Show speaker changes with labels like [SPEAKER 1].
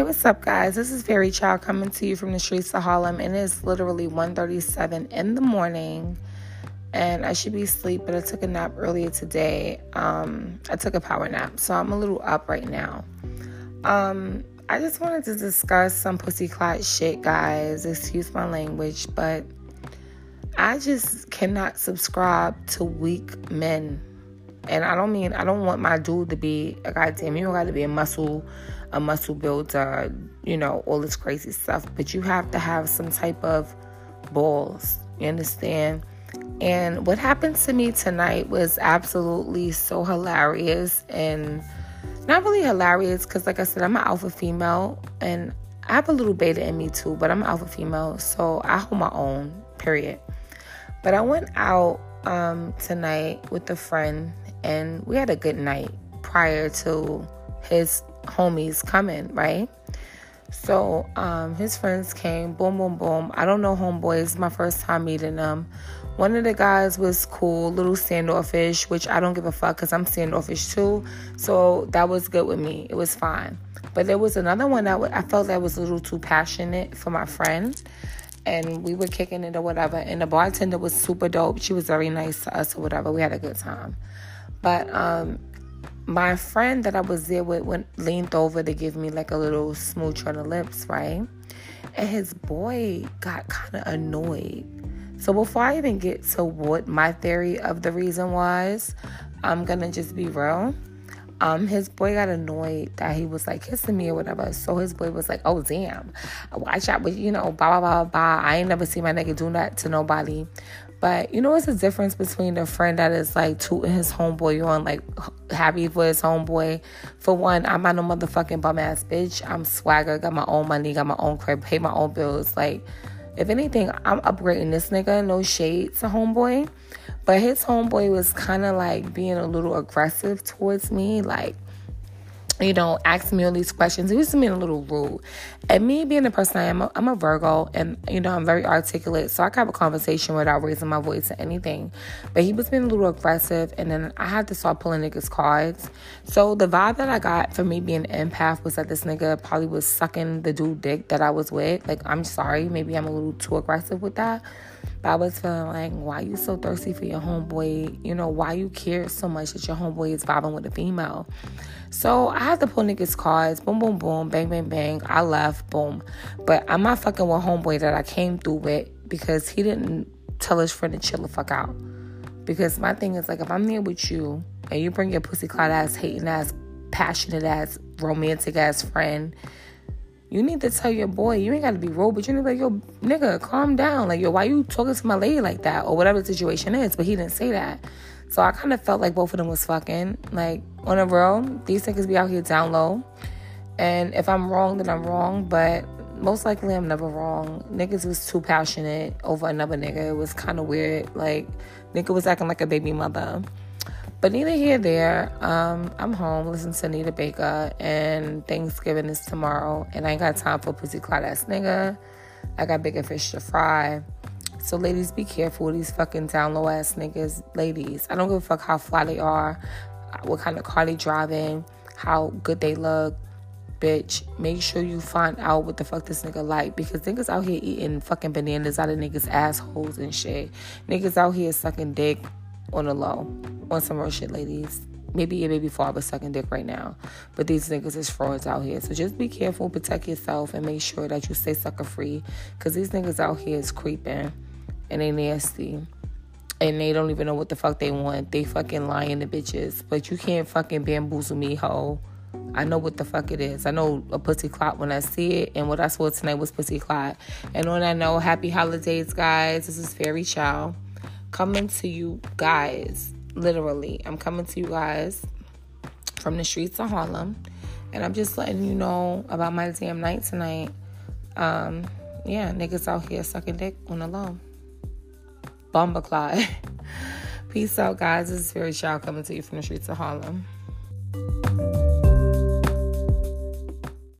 [SPEAKER 1] Hey, what's up, guys? This is Fairy Child coming to you from the streets of Harlem, and it's literally 1.37 in the morning, and I should be asleep, but I took a nap earlier today. Um, I took a power nap, so I'm a little up right now. Um, I just wanted to discuss some pussy clot shit, guys. Excuse my language, but I just cannot subscribe to weak men. And I don't mean I don't want my dude to be a goddamn. You don't got to be a muscle a muscle builder, you know, all this crazy stuff. But you have to have some type of balls. You understand? And what happened to me tonight was absolutely so hilarious and not really hilarious because, like I said, I'm an alpha female and I have a little beta in me too, but I'm an alpha female, so I hold my own, period. But I went out um, tonight with a friend and we had a good night prior to his homies coming, right? So um, his friends came, boom, boom, boom. I don't know homeboys, my first time meeting them. One of the guys was cool, little standoffish, which I don't give a fuck because I'm standoffish too. So that was good with me. It was fine. But there was another one that I felt that was a little too passionate for my friend. And we were kicking it or whatever. And the bartender was super dope. She was very nice to us or whatever. We had a good time. But um, my friend that I was there with went leaned over to give me like a little smooch on the lips, right? And his boy got kind of annoyed. So before I even get to what my theory of the reason was, I'm gonna just be real. Um, his boy got annoyed that he was like kissing me or whatever. So his boy was like, "Oh damn, watch out!" But you know, blah blah blah blah. I ain't never seen my nigga do that to nobody. But you know, it's a difference between a friend that is like tooting his homeboy on, like happy for his homeboy. For one, I'm not no motherfucking bum ass bitch. I'm swagger, got my own money, got my own crib, pay my own bills. Like, if anything, I'm upgrading this nigga. No shade to homeboy. But his homeboy was kind of like being a little aggressive towards me. Like, you know, asking me all these questions. He was being a little rude. And me being the person I am, I'm a Virgo and, you know, I'm very articulate. So I can have a conversation without raising my voice or anything. But he was being a little aggressive. And then I had to start pulling niggas' cards. So the vibe that I got for me being an empath was that this nigga probably was sucking the dude dick that I was with. Like, I'm sorry. Maybe I'm a little too aggressive with that. But I was feeling like, why you so thirsty for your homeboy? You know, why you care so much that your homeboy is vibing with a female? So I had to pull niggas cards, boom, boom, boom, bang, bang, bang. I left, boom. But I'm not fucking with homeboy that I came through with because he didn't tell his friend to chill the fuck out. Because my thing is like, if I'm there with you and you bring your pussy cloud ass, hating ass, passionate ass, romantic ass friend you need to tell your boy, you ain't got to be rude, but you need to be like, yo, nigga, calm down. Like, yo, why you talking to my lady like that? Or whatever the situation is. But he didn't say that. So I kind of felt like both of them was fucking. Like, on a real, these niggas be out here down low. And if I'm wrong, then I'm wrong. But most likely I'm never wrong. Niggas was too passionate over another nigga. It was kind of weird. Like, nigga was acting like a baby mother. But neither here there. Um, I'm home listening to Anita Baker, and Thanksgiving is tomorrow, and I ain't got time for pussy cloud ass nigga. I got bigger fish to fry. So, ladies, be careful with these fucking down low ass niggas. Ladies, I don't give a fuck how fly they are, what kind of car they driving, how good they look. Bitch, make sure you find out what the fuck this nigga like because niggas out here eating fucking bananas out of niggas' assholes and shit. Niggas out here sucking dick on the low, on some real shit, ladies. Maybe your baby father sucking dick right now, but these niggas is frauds out here. So just be careful, protect yourself, and make sure that you stay sucker free, cause these niggas out here is creeping, and they nasty, and they don't even know what the fuck they want. They fucking lying to bitches, but you can't fucking bamboozle me, hoe. I know what the fuck it is. I know a pussy clot when I see it, and what I saw tonight was pussy clot. And on that note, happy holidays, guys. This is Fairy Child coming to you guys, literally. I'm coming to you guys from the streets of Harlem. And I'm just letting you know about my damn night tonight. Um, yeah, niggas out here sucking dick on the low. Bomba clot. Peace out, guys. This is Fairy Child coming to you from the streets of Harlem.